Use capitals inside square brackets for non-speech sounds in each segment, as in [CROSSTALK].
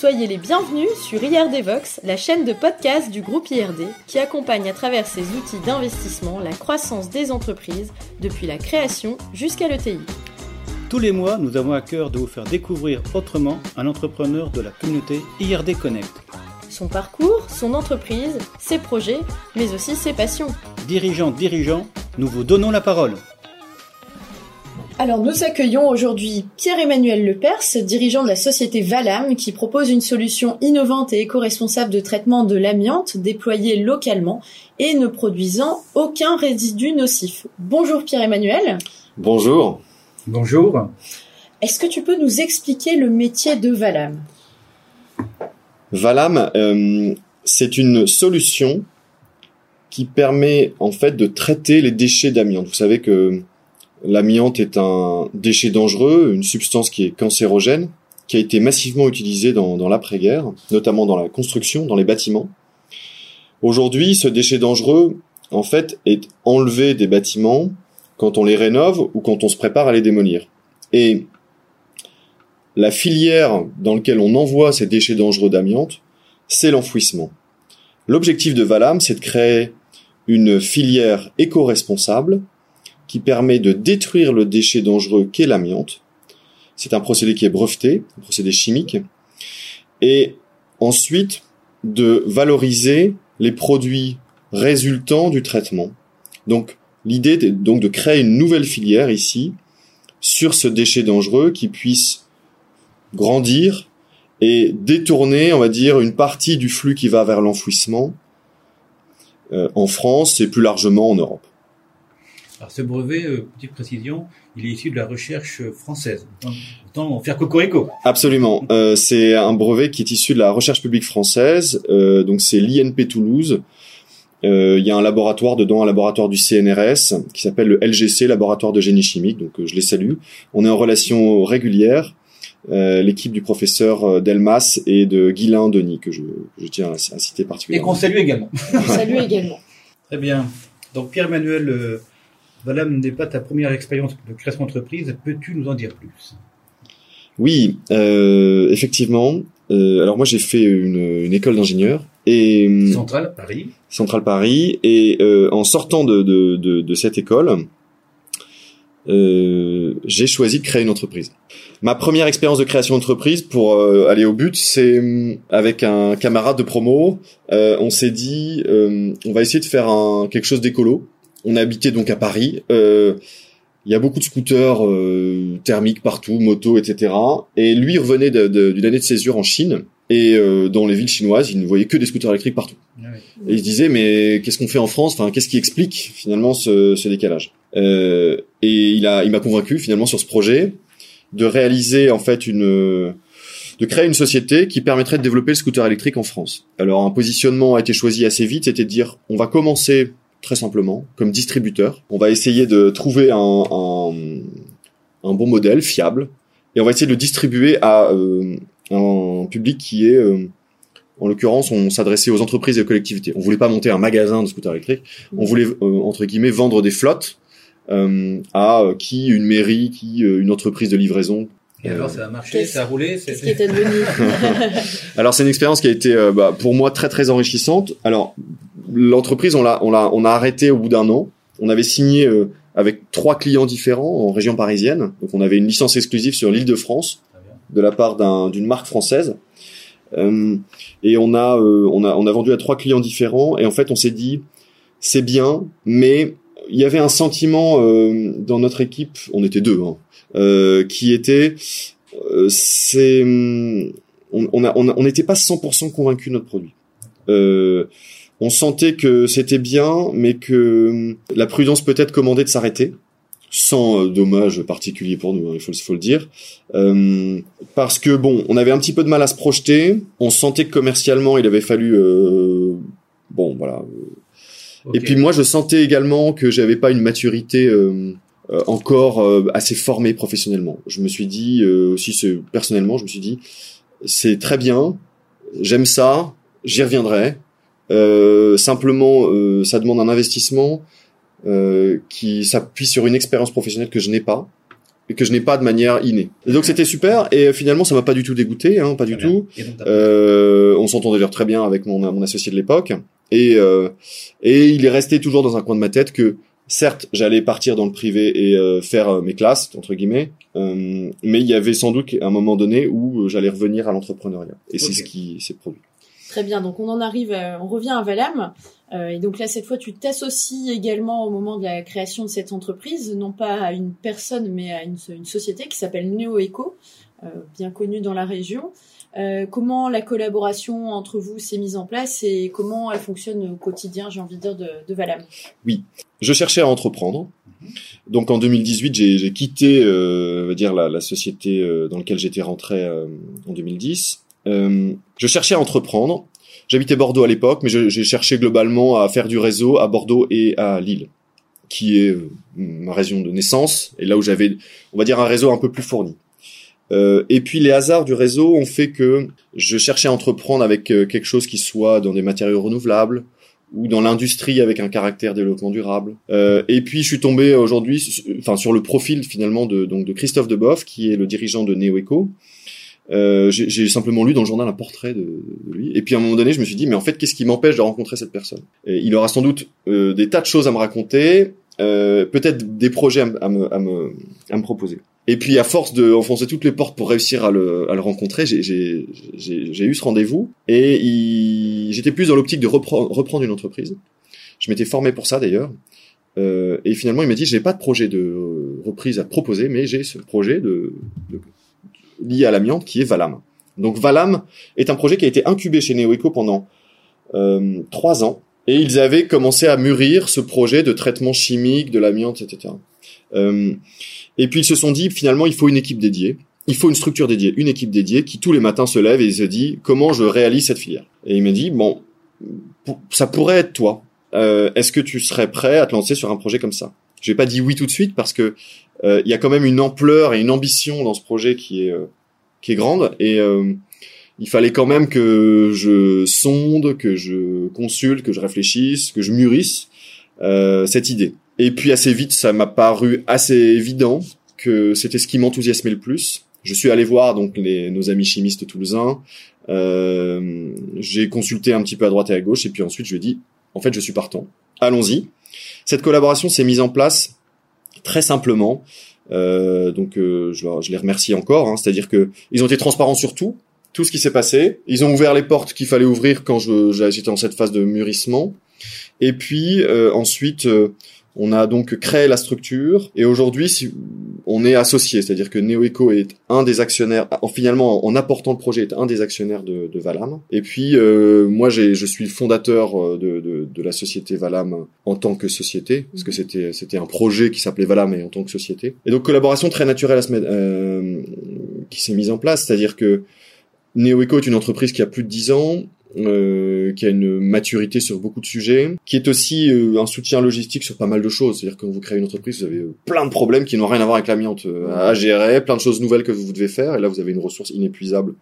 Soyez les bienvenus sur IRD Vox, la chaîne de podcast du groupe IRD qui accompagne à travers ses outils d'investissement la croissance des entreprises depuis la création jusqu'à l'ETI. Tous les mois, nous avons à cœur de vous faire découvrir autrement un entrepreneur de la communauté IRD Connect. Son parcours, son entreprise, ses projets, mais aussi ses passions. Dirigeants, dirigeants, nous vous donnons la parole. Alors nous accueillons aujourd'hui Pierre-Emmanuel Lepers, dirigeant de la société Valam, qui propose une solution innovante et éco-responsable de traitement de l'amiante déployée localement et ne produisant aucun résidu nocif. Bonjour Pierre-Emmanuel. Bonjour. Bonjour. Est-ce que tu peux nous expliquer le métier de Valam? Valam, euh, c'est une solution qui permet en fait de traiter les déchets d'amiante. Vous savez que L'amiante est un déchet dangereux, une substance qui est cancérogène, qui a été massivement utilisée dans, l'après-guerre, notamment dans la construction, dans les bâtiments. Aujourd'hui, ce déchet dangereux, en fait, est enlevé des bâtiments quand on les rénove ou quand on se prépare à les démolir. Et la filière dans laquelle on envoie ces déchets dangereux d'amiante, c'est l'enfouissement. L'objectif de Valam, c'est de créer une filière éco-responsable qui permet de détruire le déchet dangereux qu'est l'amiante. C'est un procédé qui est breveté, un procédé chimique. Et ensuite, de valoriser les produits résultants du traitement. Donc, l'idée est donc de créer une nouvelle filière ici sur ce déchet dangereux qui puisse grandir et détourner, on va dire, une partie du flux qui va vers l'enfouissement euh, en France et plus largement en Europe. Alors ce brevet, euh, petite précision, il est issu de la recherche française. Autant, en faire cocorico. Absolument. Euh, c'est un brevet qui est issu de la recherche publique française. Euh, donc c'est l'INP Toulouse. Euh, il y a un laboratoire dedans, un laboratoire du CNRS qui s'appelle le LGC, laboratoire de génie chimique. Donc je les salue. On est en relation régulière. l'équipe du professeur Delmas et de Guilain Denis que je, je tiens à, citer particulièrement. Et qu'on salue également. On salue également. [LAUGHS] Très bien. Donc Pierre-Emmanuel Valam n'est pas ta première expérience de création d'entreprise. Peux-tu nous en dire plus? Oui, euh, effectivement. Euh, alors moi j'ai fait une, une école d'ingénieur et euh, Centrale Paris. Centrale Paris et euh, en sortant de, de, de, de cette école, euh, j'ai choisi de créer une entreprise. Ma première expérience de création d'entreprise, pour aller au but, c'est avec un camarade de promo. Euh, on s'est dit, on va essayer de faire un, quelque chose d'écolo on habitait donc à Paris. Euh, il y a beaucoup de scooters euh, thermiques partout, motos, etc. Et lui revenait d'une année de césure en Chine. Et euh, dans les villes chinoises, il ne voyait que des scooters électriques partout. Ah et il se disait, mais qu'est-ce qu'on fait en France? Enfin, qu'est-ce qui explique finalement ce, décalage? Et il a, il m'a convaincu finalement sur ce projet de réaliser en fait une de créer une société qui permettrait de développer le scooter électrique en France. Alors un positionnement a été choisi assez vite, c'était de dire on va commencer très simplement, comme distributeur. On va essayer de trouver un, un, un, bon modèle fiable et on va essayer de le distribuer à euh, un public qui est, euh, en l'occurrence, on s'adressait aux entreprises et aux collectivités. On voulait pas monter un magasin de scooters électriques, on voulait euh, entre guillemets vendre des flottes à qui une mairie, qui une entreprise de livraison, et alors, ça a marché, ça a roulé. C'est ce qui est devenu. [LAUGHS] [LAUGHS] alors, c'est une expérience qui a été, bah, pour moi, très très enrichissante. Alors, l'entreprise, on l'a, on l'a, on a arrêté au bout d'un an. On avait signé euh, avec trois clients différents en région parisienne. Donc, on avait une licence exclusive sur l'île de France de la part d'un, d'une marque française. Euh, et on a, euh, on a, on a vendu à trois clients différents. Et en fait, on s'est dit, c'est bien, mais il y avait un sentiment dans notre équipe, on était deux, hein, qui était, c'est, on, on n'était pas 100% convaincu de notre produit. Euh, on sentait que c'était bien, mais que hum, la prudence peut-être commandait de s'arrêter, sans euh, dommage particulier pour nous, hein, il faut, le dire, hum, parce que bon, on avait un petit peu de mal à se projeter, on sentait que commercialement il avait fallu, euh, bon voilà. Et puis moi je sentais également que j'avais pas une maturité euh, encore assez formée professionnellement. Je me suis dit aussi personnellement, je me suis dit c'est très bien, j'aime ça, j'y reviendrai. Euh, simplement, euh, ça demande un investissement euh, qui s'appuie sur une expérience professionnelle que je n'ai pas. que je n'ai pas de manière innée. Et donc c'était super et finalement ça m'a pas du tout dégoûté, hein, pas du bien. tout. Et Euh, on s'entendait d'ailleurs très bien avec mon, mon associé de l'époque et euh, et il est resté toujours dans un coin de ma tête que certes j'allais partir dans le privé et euh, faire mes classes entre guillemets, euh, mais il y avait sans doute un moment donné où j'allais revenir à l'entrepreneuriat et c'est ce qui s'est produit. Très bien, donc on en arrive, à- on revient à Valam. Euh, et donc là, cette fois, tu t'associes également au moment de la création de cette entreprise, non pas à une personne, mais à une, société qui s'appelle NeoEco, euh, bien connue dans la région. Euh, comment la collaboration entre vous s'est mise en place et comment elle fonctionne au quotidien, j'ai envie de dire, de, Valam Je cherchais à entreprendre. Donc en 2018, j'ai quitté, euh, dire la, la société euh, dans laquelle j'étais rentré euh, en 2010. Euh, je cherchais à entreprendre. J'habitais Bordeaux à l'époque, mais j'ai cherché globalement à faire du réseau à Bordeaux et à Lille, qui est euh, ma région de naissance et là où j'avais, on va dire, un réseau un peu plus fourni. Euh, et puis les hasards du réseau ont fait que je cherchais à entreprendre avec euh, quelque chose qui soit dans des matériaux renouvelables, ou dans l'industrie avec un caractère développement durable. Euh, et puis je suis tombé aujourd'hui, enfin sur le profil finalement de donc de Christophe Deboff, qui est le dirigeant de NeoEco. Euh, j'ai simplement lu dans le journal un portrait de, de lui. Et puis à un moment donné, je me suis dit, mais en fait, qu'est-ce qui m'empêche de rencontrer cette personne? Et Il aura sans doute euh, des tas de choses à me raconter, euh, peut-être des projets à, me- à me, à, me, proposer. Et puis à force de enfoncer toutes les portes pour réussir à le, à le rencontrer, j'ai- eu ce rendez-vous et j'étais plus dans l'optique de reprendre, reprendre une entreprise. Je m'étais formé pour ça d'ailleurs. Euh, et finalement, il m'a dit, j'ai pas de projet de reprise à proposer, mais j'ai ce projet de, de- lié à l'amiante qui est Valam. Donc Valam est un projet qui a été incubé chez NeoEco pendant euh, trois ans. Et ils avaient commencé à mûrir ce projet de traitement chimique de l'amiante, etc. Euh, et puis ils se sont dit, finalement, il faut une équipe dédiée. Il faut une structure dédiée, une équipe dédiée qui tous les matins se lève et se dit comment je réalise cette filière? Et il m'a dit bon, ça pourrait être toi. Euh, Est-ce que tu serais prêt à te lancer sur un projet comme ça? Je n'ai pas dit oui tout de suite parce que euh, il y a quand même une ampleur et une ambition dans ce projet qui est euh, qui est grande et euh, il fallait quand même que je sonde, que je consulte, que je réfléchisse, que je mûrisse euh, cette idée. Et puis assez vite, ça m'a paru assez évident que c'était ce qui m'enthousiasmait le plus. Je suis allé voir donc les, nos amis chimistes toulousains. Euh, j'ai consulté un petit peu à droite et à gauche et puis ensuite je lui ai dit en fait je suis partant. Allons-y. Cette collaboration s'est mise en place très simplement. Euh, donc euh, je, les remercie encore. hein. C'est-à-dire que ils ont été transparents sur tout, tout ce qui s'est passé. Ils ont ouvert les portes qu'il fallait ouvrir quand j'étais dans cette phase de mûrissement. Et puis euh, ensuite, euh, on a donc créé la structure. Et aujourd'hui, on est associé, c'est-à-dire que NeoEco est un des actionnaires. En finalement, en apportant le projet, est un des actionnaires de, de Valam. Et puis euh, moi, je suis fondateur euh, de, de, de la société Valam en tant que société, parce que c'était c'était un projet qui s'appelait Valam et en tant que société. Et donc collaboration très naturelle à se mettre, euh, qui s'est mise en place, c'est-à-dire que NeoEco est une entreprise qui a plus de 10 ans, euh, qui a une maturité sur beaucoup de sujets, qui est aussi euh, un soutien logistique sur pas mal de choses. C'est-à-dire que quand vous créez une entreprise, vous avez euh, plein de problèmes qui n'ont rien à voir avec l'amiante euh, à gérer, plein de choses nouvelles que vous devez faire, et là vous avez une ressource inépuisable.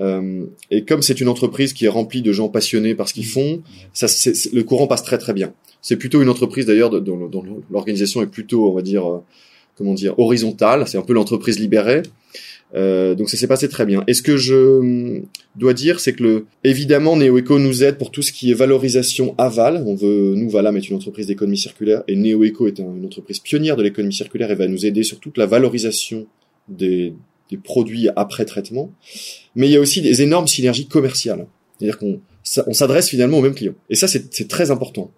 Euh, et comme c'est une entreprise qui est remplie de gens passionnés par ce qu'ils font, ça, c'est- c'est- le courant passe très très bien. C'est plutôt une entreprise d'ailleurs dont, l'organisation est plutôt, on va dire, euh, comment dire, horizontale. C'est un peu l'entreprise libérée. Euh, donc ça s'est passé très bien. Et ce que je hum, dois dire, c'est que le, évidemment, NeoEco nous aide pour tout ce qui est valorisation aval. On veut, nous, Valam est une entreprise d'économie circulaire et NeoEco est un- une entreprise pionnière de l'économie circulaire et va nous aider sur toute la valorisation des, des produits après traitement. Mais il y a aussi des énormes synergies commerciales. C'est-à-dire qu'on on s'adresse finalement aux mêmes clients. Et ça, c'est très important.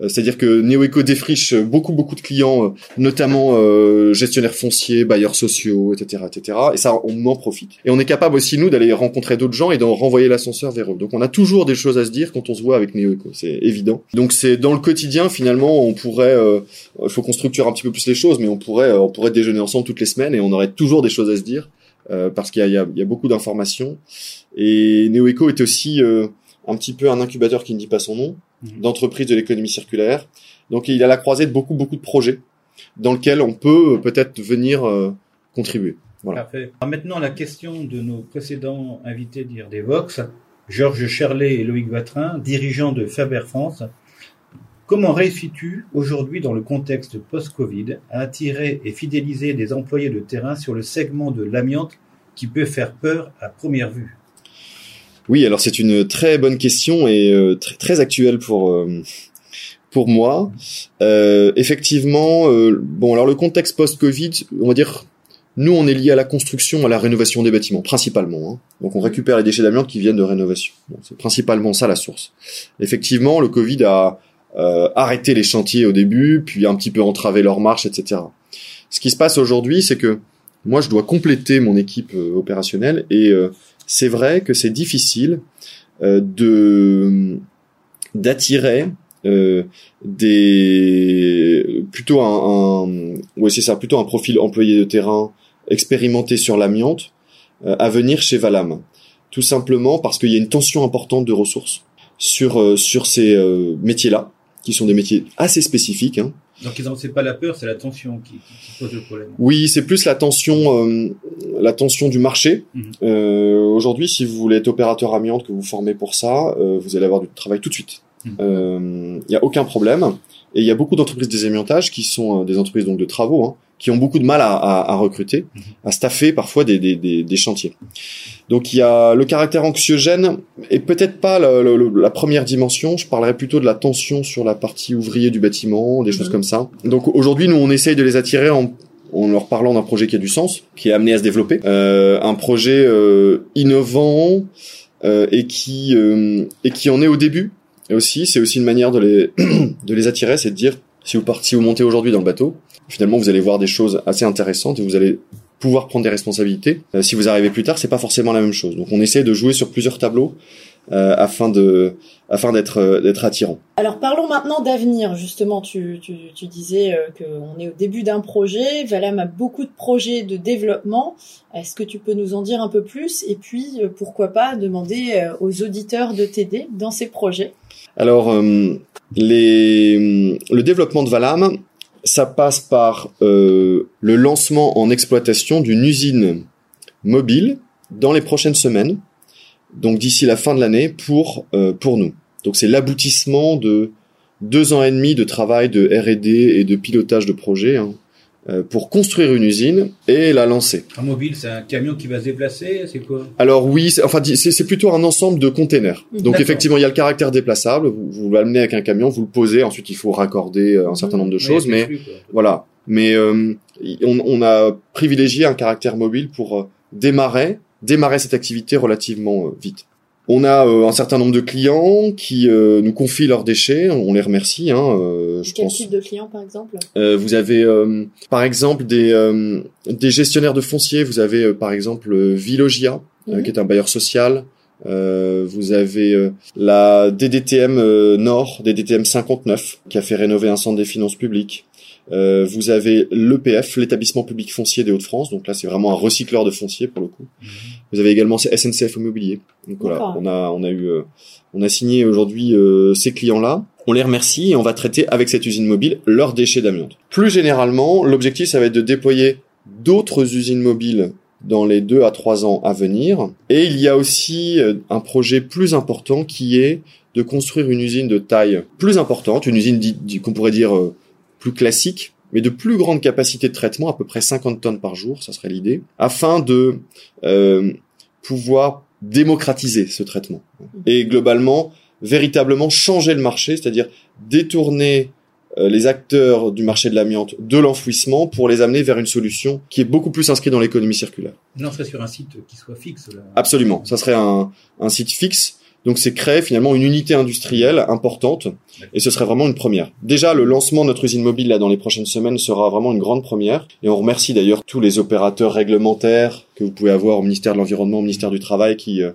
Euh, C'est-à-dire que NeoEco défriche beaucoup, beaucoup de clients, euh, notamment euh, gestionnaires fonciers, bailleurs sociaux, etc., etc. Et ça, on en profite. Et on est capable aussi, nous, d'aller rencontrer d'autres gens et d'en renvoyer l'ascenseur vers eux. Donc on a toujours des choses à se dire quand on se voit avec NeoEco, c'est évident. Donc c'est dans le quotidien, finalement, on pourrait... euh, Il faut qu'on structure un petit peu plus les choses, mais on pourrait, on pourrait déjeuner ensemble toutes les semaines et on aurait toujours des choses à se dire. Euh, parce qu'il y y y a beaucoup d'informations. Et NeoEco est aussi euh, un petit peu un incubateur qui ne dit pas son nom, Mhm. d'entreprise de l'économie circulaire. Donc il a la croisée de beaucoup beaucoup de projets dans lesquels on peut euh, peut-être venir euh, contribuer. Voilà. Parfait. Alors Maintenant, la question de nos précédents invités d'IRD Vox, Georges Cherlet et Loïc Vatrin, dirigeants de Faber France. Comment réussis-tu aujourd'hui dans le contexte post-Covid à attirer et fidéliser des employés de terrain sur le segment de l'amiante qui peut faire peur à première vue? Oui, alors c'est une très bonne question et euh, très, actuelle pour euh, pour moi. Euh, effectivement, bon alors le contexte post-Covid, on va dire nous, on est lié à la construction, à la rénovation des bâtiments, principalement. Hein. Donc, on récupère les déchets d'amiante qui viennent de rénovation. C'est principalement ça la source. Effectivement, le Covid a euh, arrêté les chantiers au début, puis un petit peu entravé leur marche, etc. Ce qui se passe aujourd'hui, c'est que moi, je dois compléter mon équipe euh, opérationnelle, et euh, c'est vrai que c'est difficile de d'attirer des plutôt un, ouais c'est ça plutôt un profil employé de terrain expérimenté sur l'amiante à venir chez Valam tout simplement parce qu'il y a une tension importante de ressources sur sur ces métiers là qui sont des métiers assez spécifiques hein. Donc, c'est pas la peur, c'est la tension qui, pose le problème. Oui, c'est plus la tension, euh, la tension du marché. Mhm. Euh, Aujourd'hui, si vous voulez être opérateur amiante, que vous formez pour ça, euh, vous allez avoir du travail tout de suite. Il Mhm. n'y a aucun problème. Et il y a beaucoup d'entreprises des amiantages qui sont des entreprises donc de travaux, hein, qui ont beaucoup de mal à, à, à recruter, Mhm. à staffer parfois des, des, des, des chantiers. Donc il y a le caractère anxiogène et peut-être pas le- le- la première dimension. Je parlerais plutôt de la tension sur la partie ouvrier du bâtiment, des choses Mhm. comme ça. Donc aujourd'hui, nous on essaye de les attirer en en leur parlant d'un projet qui a du sens, qui est amené à se développer, euh, un projet euh, innovant euh, et qui euh, et qui en est au début. Et aussi, c'est aussi une manière de les [CLEARS THROAT] de les attirer, c'est de dire si vous partez, si vous montez aujourd'hui dans le bateau, finalement vous allez voir des choses assez intéressantes et vous allez pouvoir prendre des responsabilités. Euh, si vous arrivez plus tard, c'est pas forcément la même chose. Donc on essaie de jouer sur plusieurs tableaux euh, afin de afin d'être euh, d'être attirant. Alors parlons maintenant d'avenir. Justement, tu, tu, tu disais qu'on est au début d'un projet. Valam a beaucoup de projets de développement. Est-ce que tu peux nous en dire un peu plus? Et puis, pourquoi pas demander aux auditeurs de t'aider dans ces projets? Alors, le développement de Valam, ça passe par euh, le lancement en exploitation d'une usine mobile dans les prochaines semaines, donc d'ici la fin de l'année pour euh, pour nous. Donc c'est l'aboutissement de deux ans et demi de travail de R&D et de pilotage de projet hein, pour construire une usine et la lancer. Un mobile, c'est un camion qui va se déplacer, c'est quoi? Alors oui, c'est- enfin c'est c'est plutôt un ensemble de containers. Donc D'accord. effectivement, il y a le caractère déplaçable. Vous, vous l'amenez avec un camion, vous le posez. Ensuite, il faut raccorder euh, un certain nombre de choses, mais voilà. Mais euh, on, on a privilégié un caractère mobile pour euh, démarrer démarrer cette activité relativement euh, vite. On a euh, un certain nombre de clients qui euh, nous confient leurs déchets. On les remercie. Hein, euh, je Quel pense. type de client, par exemple? Euh, vous avez euh, par exemple des, euh, des gestionnaires de fonciers. Vous avez euh, par exemple Vilogia, euh, Mhm. qui est un bailleur social. Euh, vous avez euh, la DDTM euh, Nord, DDTM 59, qui a fait rénover un centre des finances publiques. Euh, vous avez l'EPF, l'établissement public foncier des Hauts-de-France. Donc là, c'est vraiment un recycleur de foncier pour le coup. Mhm. Vous avez également SNCF Immobilier. Donc voilà, on a on a eu euh, on a signé aujourd'hui euh, ces clients-là. On les remercie et on va traiter avec cette usine mobile leurs déchets d'amiante. Plus généralement, l'objectif ça va être de déployer d'autres usines mobiles dans les deux à trois ans à venir. Et il y a aussi euh, un projet plus important qui est de construire une usine de taille plus importante, une usine qu'on pourrait dire euh, plus classique, mais de plus grande capacité de traitement, à peu près 50 tonnes par jour, ça serait l'idée, afin de euh, pouvoir démocratiser ce traitement et globalement véritablement changer le marché, c'est-à-dire détourner euh, les acteurs du marché de l'amiante de l'enfouissement pour les amener vers une solution qui est beaucoup plus inscrite dans l'économie circulaire. Non, c'est sur un site qui soit fixe. Là. Absolument, ça serait un, un site fixe. Donc c'est créer finalement une unité industrielle importante et ce serait vraiment une première. Déjà le lancement de notre usine mobile là dans les prochaines semaines sera vraiment une grande première et on remercie d'ailleurs tous les opérateurs réglementaires que vous pouvez avoir au ministère de l'environnement, au ministère du travail qui euh,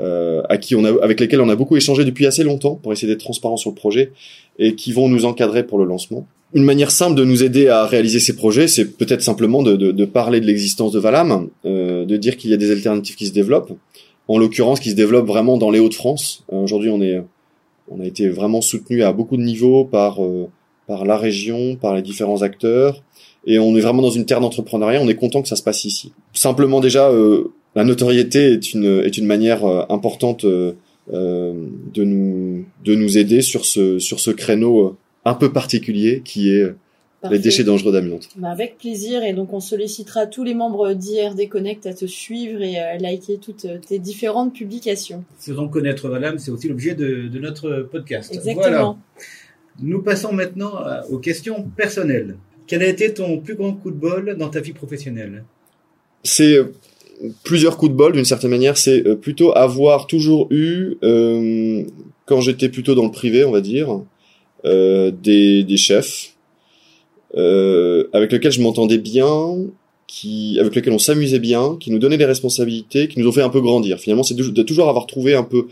euh, à qui on a avec lesquels on a beaucoup échangé depuis assez longtemps pour essayer d'être transparent sur le projet et qui vont nous encadrer pour le lancement. Une manière simple de nous aider à réaliser ces projets, c'est peut-être simplement de, de, de parler de l'existence de Valam, euh, de dire qu'il y a des alternatives qui se développent en l'occurrence qui se développe vraiment dans les Hauts-de-France. Euh, Aujourd'hui, on est, on a été vraiment soutenu à beaucoup de niveaux par euh, par la région, par les différents acteurs, et on est vraiment dans une terre d'entrepreneuriat. On est content que ça se passe ici. Simplement déjà, euh, la notoriété est une est une manière euh, importante euh, de nous de nous aider sur ce sur ce créneau un peu particulier qui est Parfait. les déchets dangereux d'amiante. Bah, avec plaisir et donc on sollicitera tous les membres d'IRD Connect à te suivre et à liker toutes tes différentes publications. Faisons connaître Valam, c'est aussi l'objet de, de notre podcast. Exactement. Voilà. Nous passons maintenant à- aux questions personnelles. Quel a été ton plus grand coup de bol dans ta vie professionnelle? C'est euh, plusieurs coups de bol d'une certaine manière. C'est euh, plutôt avoir toujours eu, euh, quand j'étais plutôt dans le privé, on va dire, euh, des, des chefs euh, avec lesquels je m'entendais bien, qui, avec lesquels on s'amusait bien, qui nous donnaient des responsabilités, qui nous ont fait un peu grandir. Finalement, c'est de, de toujours avoir trouvé un peu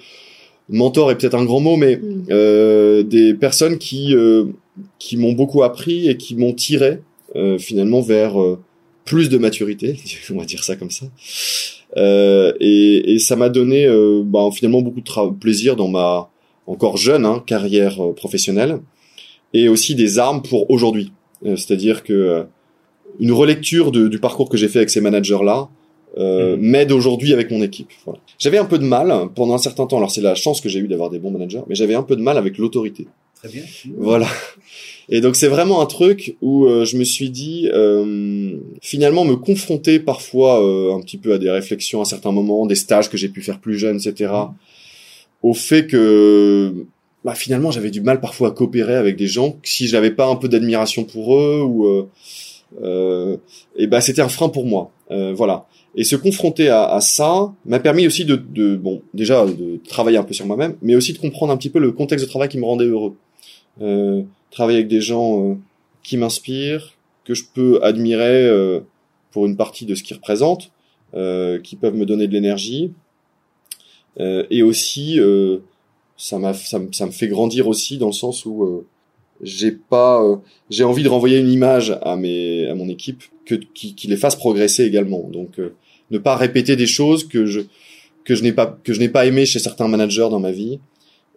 mentor est peut-être un grand mot, mais Mm. euh, des personnes qui euh, qui m'ont beaucoup appris et qui m'ont tiré euh, finalement vers euh, plus de maturité, [LAUGHS] on va dire ça comme ça. Euh, et, et ça m'a donné euh, bah, finalement beaucoup de plaisir dans ma encore jeune hein, carrière euh, professionnelle et aussi des armes pour aujourd'hui. Euh, C'est-à-dire que euh, une relecture de- du parcours que j'ai fait avec ces managers-là euh, m'aide aujourd'hui avec mon équipe. Voilà. J'avais un peu de mal pendant un certain temps. Alors c'est la chance que j'ai eu d'avoir des bons managers, mais j'avais un peu de mal avec l'autorité. Très bien. Voilà. Et donc c'est vraiment un truc où euh, je me suis dit, euh, finalement me confronter parfois euh, un petit peu à des réflexions à certains moments, des stages que j'ai pu faire plus jeune, etc. Au fait que bah, finalement j'avais du mal parfois à coopérer avec des gens si j'avais pas un peu d'admiration pour eux ou euh, euh, et bah c'était un frein pour moi. Euh, voilà. Et se confronter à, à ça m'a permis aussi de, de bon déjà de travailler un peu sur moi-même, mais aussi de comprendre un petit peu le contexte de travail qui me rendait heureux. Euh, travailler avec des gens euh, qui m'inspirent, que je peux admirer euh, pour une partie de ce qu'ils représentent, qui peuvent me donner de l'énergie, et aussi ça m'a ça, me- ça me fait grandir aussi dans le sens où euh, j'ai pas euh, j'ai envie de renvoyer une image à mes à mon équipe que qui, qui les fasse progresser également. Donc euh, ne pas répéter des choses que je que je n'ai pas que je n'ai pas aimé chez certains managers dans ma vie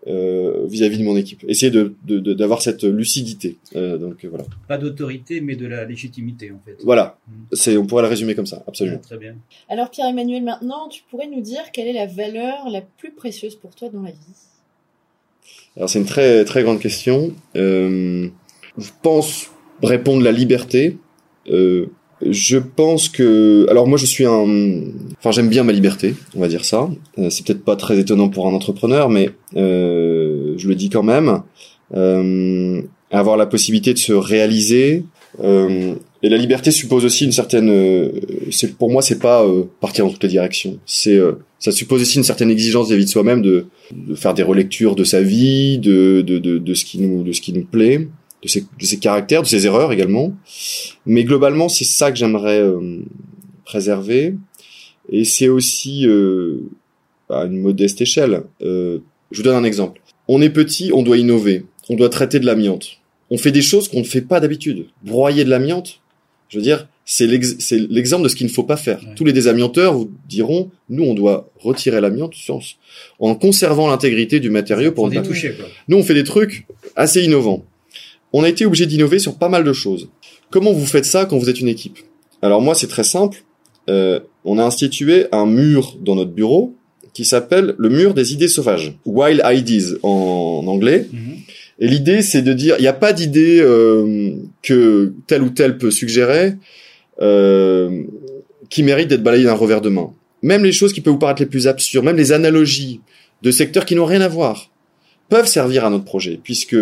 euh, vis-à-vis de mon équipe. Essayer de de- de- d'avoir cette lucidité. Euh, donc euh, voilà. Pas d'autorité, mais de la légitimité, en fait. voilà. Mm. c'est on pourrait le résumer comme ça absolument. Très bien. Alors Pierre-Emmanuel, maintenant, tu pourrais nous dire quelle est la valeur la plus précieuse pour toi dans la vie? Alors c'est une très très grande question. Euh, je pense répondre la liberté. Euh, je pense que alors moi je suis un enfin j'aime bien ma liberté, on va dire ça. Euh, c'est peut-être pas très étonnant pour un entrepreneur mais euh, je le dis quand même. Euh, avoir la possibilité de se réaliser euh, et la liberté suppose aussi une certaine euh, c'est pour moi c'est pas euh, partir dans toutes les directions. C'est euh, ça suppose aussi une certaine exigence vis-à-vis de soi-même de de faire des relectures de sa vie, de, de, de, de ce qui nous, de ce qui nous plaît, de ses, de ses caractères, de ses erreurs également. Mais globalement, c'est ça que j'aimerais euh, préserver. Et c'est aussi euh, à une modeste échelle. Je vous donne un exemple. On est petit, on doit innover, on doit traiter de l'amiante. On fait des choses qu'on ne fait pas d'habitude. Broyer de l'amiante, je veux dire, c'est l'ex- c'est l'exemple de ce qu'il ne faut pas faire. Ouais. Tous les désamianteurs vous diront, nous, on doit retirer l'amiante en conservant l'intégrité du matériau pour ne pas toucher, nous, on fait des trucs assez innovants. On a été obligé d'innover sur pas mal de choses. Comment vous faites ça quand vous êtes une équipe? Alors moi, c'est très simple. Euh, on a institué un mur dans notre bureau qui s'appelle le mur des idées sauvages, Wild Ideas en anglais. Mhm. Et l'idée, c'est de dire, il n'y a pas d'idée euh, que tel ou tel peut suggérer euh, qui mérite d'être balayée d'un revers de main. Même les choses qui peuvent vous paraître les plus absurdes, même les analogies de secteurs qui n'ont rien à voir, peuvent servir à notre projet, puisque,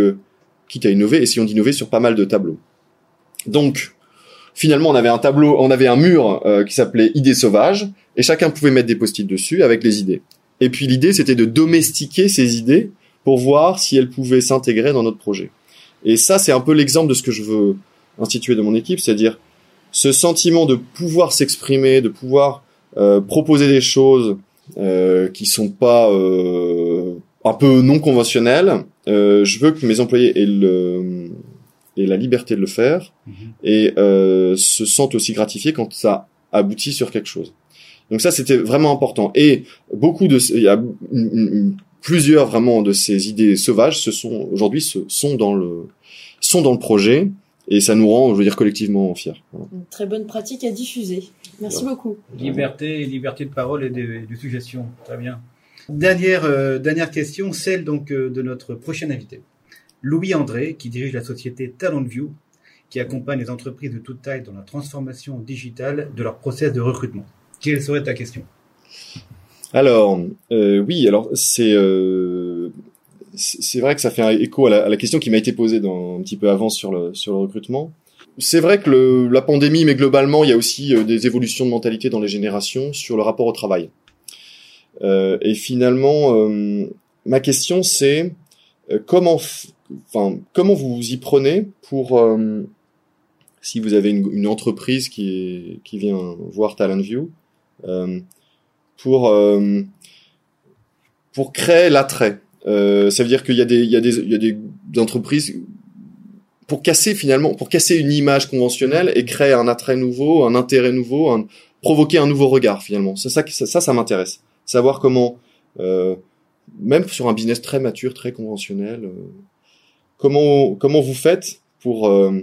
quitte à innover, essayons d'innover sur pas mal de tableaux. Donc, finalement, on avait un tableau, on avait un mur euh, qui s'appelait Idées sauvages, et chacun pouvait mettre des post-it dessus avec les idées. Et puis l'idée, c'était de domestiquer ces idées pour voir si elles pouvaient s'intégrer dans notre projet. Et ça, c'est un peu l'exemple de ce que je veux instituer de mon équipe, c'est-à-dire ce sentiment de pouvoir s'exprimer, de pouvoir euh, proposer des choses euh, qui sont pas euh, un peu non conventionnelles. Euh, je veux que mes employés aient, le, aient la liberté de le faire Mhm. et se sentent aussi gratifiés quand ça aboutit sur quelque chose. Donc ça, c'était vraiment important. Et beaucoup de, il y a une- une- plusieurs vraiment de ces idées sauvages, se sont aujourd'hui se sont dans le sont dans le projet et ça nous rend, je veux dire, collectivement fiers. Voilà. Une très bonne pratique à diffuser. Merci Voilà. beaucoup. Liberté, liberté de parole et de, de suggestion. Très bien. Dernière, euh, dernière question, celle donc euh, de notre prochain invité. Louis André, qui dirige la société TalentView, qui accompagne les entreprises de toute taille dans la transformation digitale de leur process de recrutement. Quelle serait ta question? Alors, euh, oui, alors c'est euh, c'est vrai que ça fait un écho à la, question qui m'a été posée un petit peu avant sur le sur le recrutement. C'est vrai que le, la pandémie, mais globalement, il y a aussi euh, des évolutions de mentalité dans les générations sur le rapport au travail. Euh, et finalement, euh, ma question c'est euh, comment, enfin, comment vous vous y prenez pour si vous avez une, une, entreprise qui, qui vient voir TalentView euh, pour euh, pour créer l'attrait. Euh, ça veut dire qu'il y a des il y a des il y a des entreprises pour casser finalement pour casser une image conventionnelle et créer un attrait nouveau, un intérêt nouveau, un, provoquer un nouveau regard finalement. C'est ça ça ça, ça m'intéresse. Savoir comment euh, même sur un business très mature, très conventionnel, euh, comment comment vous faites pour euh,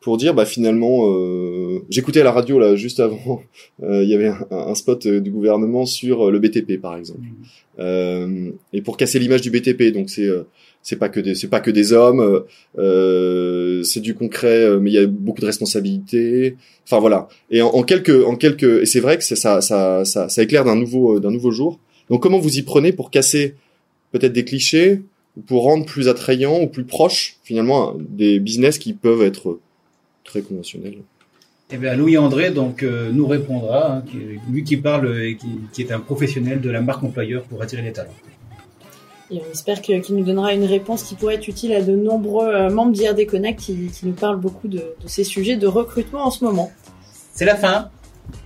pour dire bah finalement euh, j'écoutais à la radio là juste avant [LAUGHS] euh, il y avait un, un, spot du gouvernement sur le BTP par exemple mmh. euh, et pour casser l'image du BTP donc c'est euh, c'est pas que des c'est pas que des hommes euh, c'est du concret mais il y a beaucoup de responsabilités enfin voilà et en, en quelques en quelques et c'est vrai que ça ça ça ça, éclaire d'un nouveau d'un nouveau jour donc comment vous y prenez pour casser peut-être des clichés ou pour rendre plus attrayant ou plus proche finalement des business qui peuvent être très conventionnel. Eh bien, Louis André donc euh, nous répondra, hein, qui, lui qui parle et qui, qui, est un professionnel de la marque employeur pour attirer les talents. Et on espère qu'il nous donnera une réponse qui pourrait être utile à de nombreux euh, membres d'IRD Connect qui, qui, nous parlent beaucoup de, de, ces sujets de recrutement en ce moment. C'est la fin.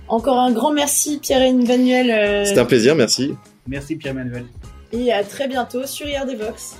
Encore un grand merci Pierre-Emmanuel. Euh... C'était un plaisir, merci. Merci Pierre-Emmanuel. Et à très bientôt sur IRD Vox.